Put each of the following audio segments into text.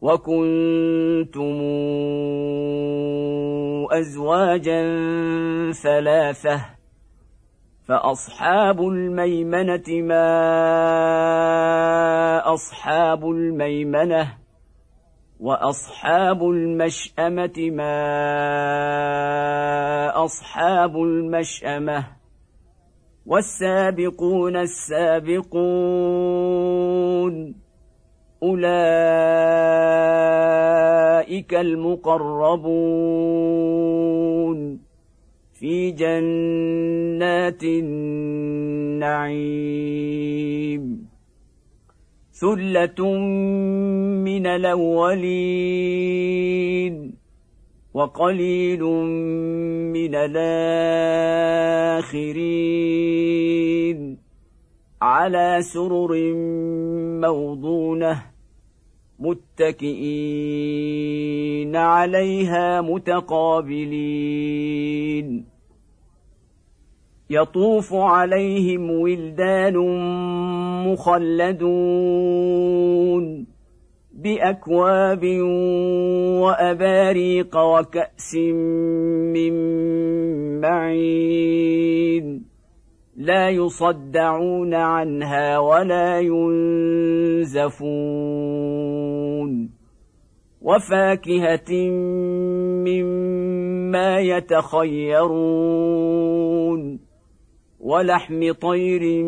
وكنتم أزواجا ثلاثة فأصحاب الميمنة ما أصحاب الميمنة وأصحاب المشأمة ما أصحاب المشأمة والسابقون السابقون أولئك المقربون في جنات النعيم. ثلة من الأولين وقليل من الآخرين. على سرر موضونة متكئين عليها متقابلين. يطوف عليهم ولدان مخلدون بأكواب وأباريق وكأس من معين. لا يصدعون عنها ولا ينزفون. وفاكهة مما يتخيرون. ولحم طير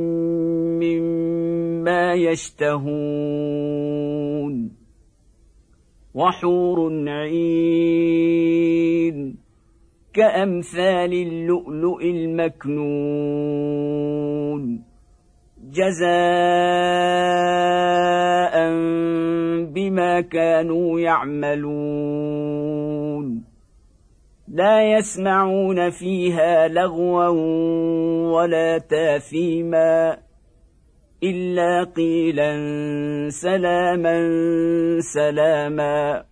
مما يشتهون. وحور عين. كأمثال اللؤلؤ المكنون. جزاء بما كانوا يعملون. لا يسمعون فيها لغوا ولا تاثيما إلا قيلا سلاما سلاما.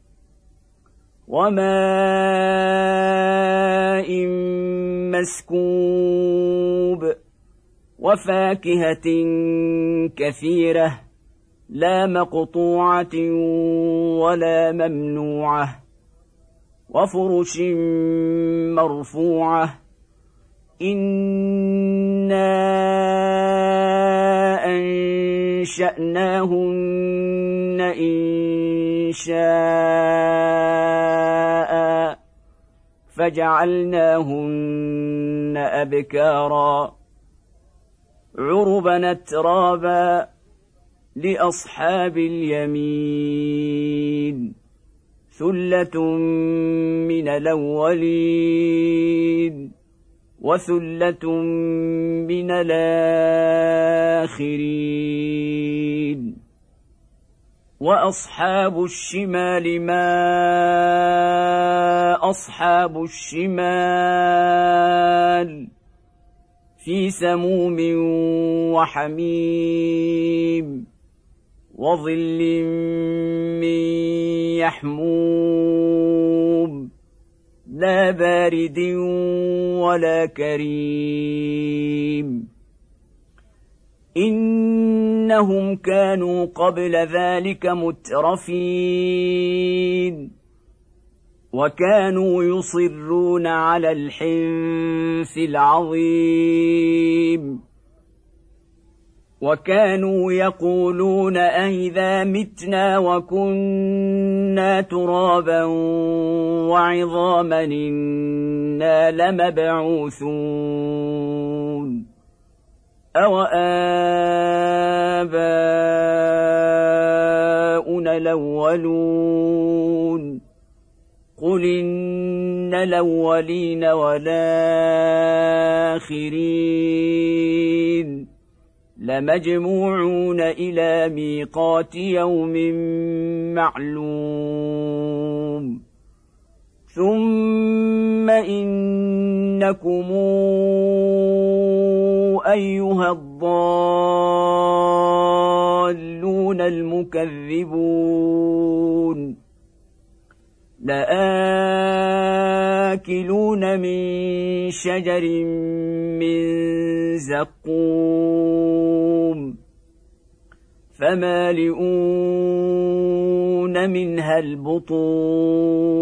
وماء مسكوب وفاكهة كثيرة لا مقطوعة ولا ممنوعة وفرش مرفوعة إنا أنشأناهن إن شاء فجعلناهن أبكارا. عربا اترابا لأصحاب اليمين. ثلة من الأولين. وثلة من الآخرين. واصحاب الشمال ما اصحاب الشمال في سموم وحميم وظل من يحموم لا بارد ولا كريم إنهم كانوا قبل ذلك مترفين. وكانوا يصرون على الحنث العظيم. وكانوا يقولون أئذا متنا وكنا ترابا وعظاما إنا لمبعوثون. أوآباؤنا الأولون قل إن الأولين والآخرين لمجموعون إلى ميقات يوم معلوم ثم انكم ايها الضالون المكذبون لآكلون من شجر من زقوم فمالئون منها البطون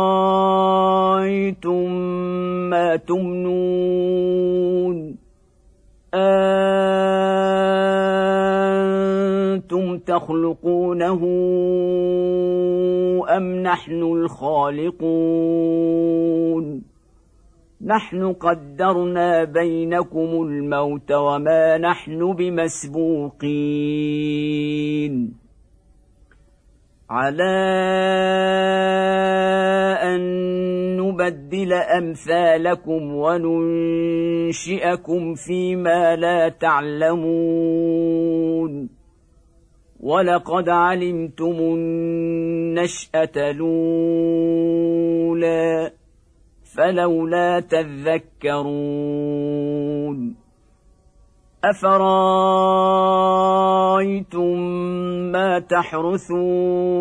ما تمنون. أنتم تخلقونه أم نحن الخالقون؟ نحن قدرنا بينكم الموت وما نحن بمسبوقين. على أن نبدل أمثالكم وننشئكم فيما لا تعلمون. ولقد علمتم النشأة الأولى فلولا تذكرون. افرايتم ما تحرثون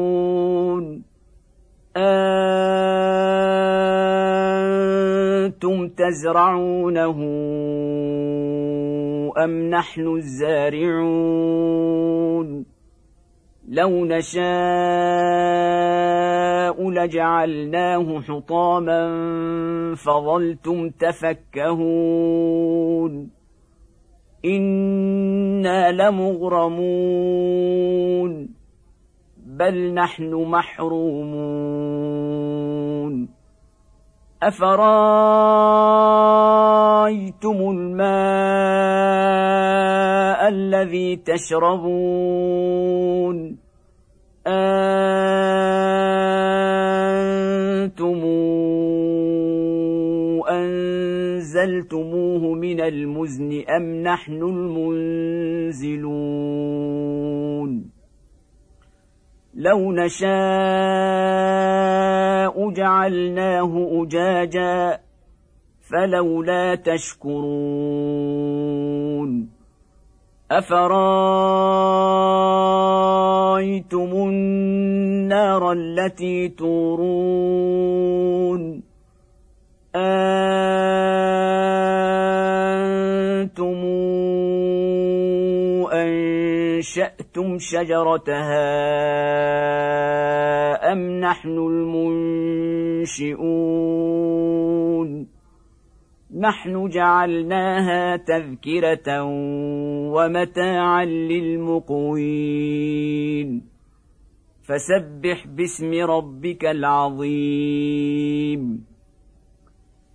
أنتم تزرعونه ام نحن الزارعون لو نشاء لجعلناه حطاما فظلتم تفكهون أنا لمغرمون بل نحن محرومون افرايتم الماء الذي تشربون أنتم أنزلتموه من المزن أم نحن المنزلون؟ لو نشاء جعلناه أجاجا فلولا تشكرون. أفرأيتم النار التي تورون؟ أنتم انشاتم شجرتها أم نحن المنشئون؟ نحن جعلناها تذكرة ومتاعا للمقوين. فسبح باسم ربك العظيم.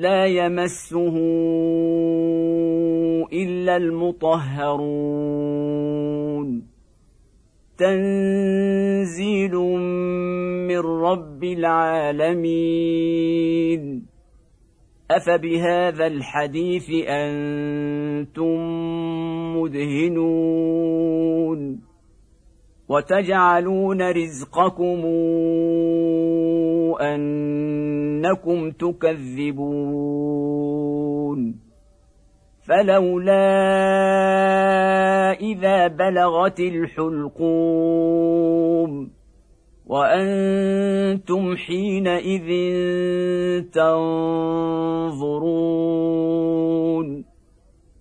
لا يمسه إلا المطهرون. تنزيل من رب العالمين. أفبهذا الحديث أنتم مدهنون. وتجعلون رزقكم أنكم تكذبون. فلولا إذا بلغت الحلقوم وأنتم حينئذ تنظرون.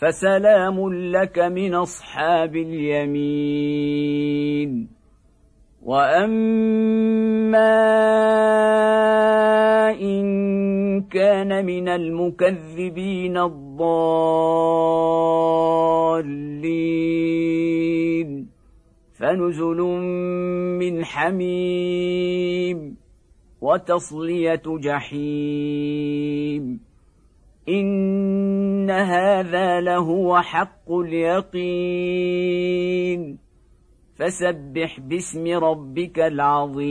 فسلام لك من أصحاب اليمين. وأما إن كان من المكذبين الضالين. فنزل من حميم وتصلية جحيم. ان هذا لهو حق اليقين فسبح باسم ربك العظيم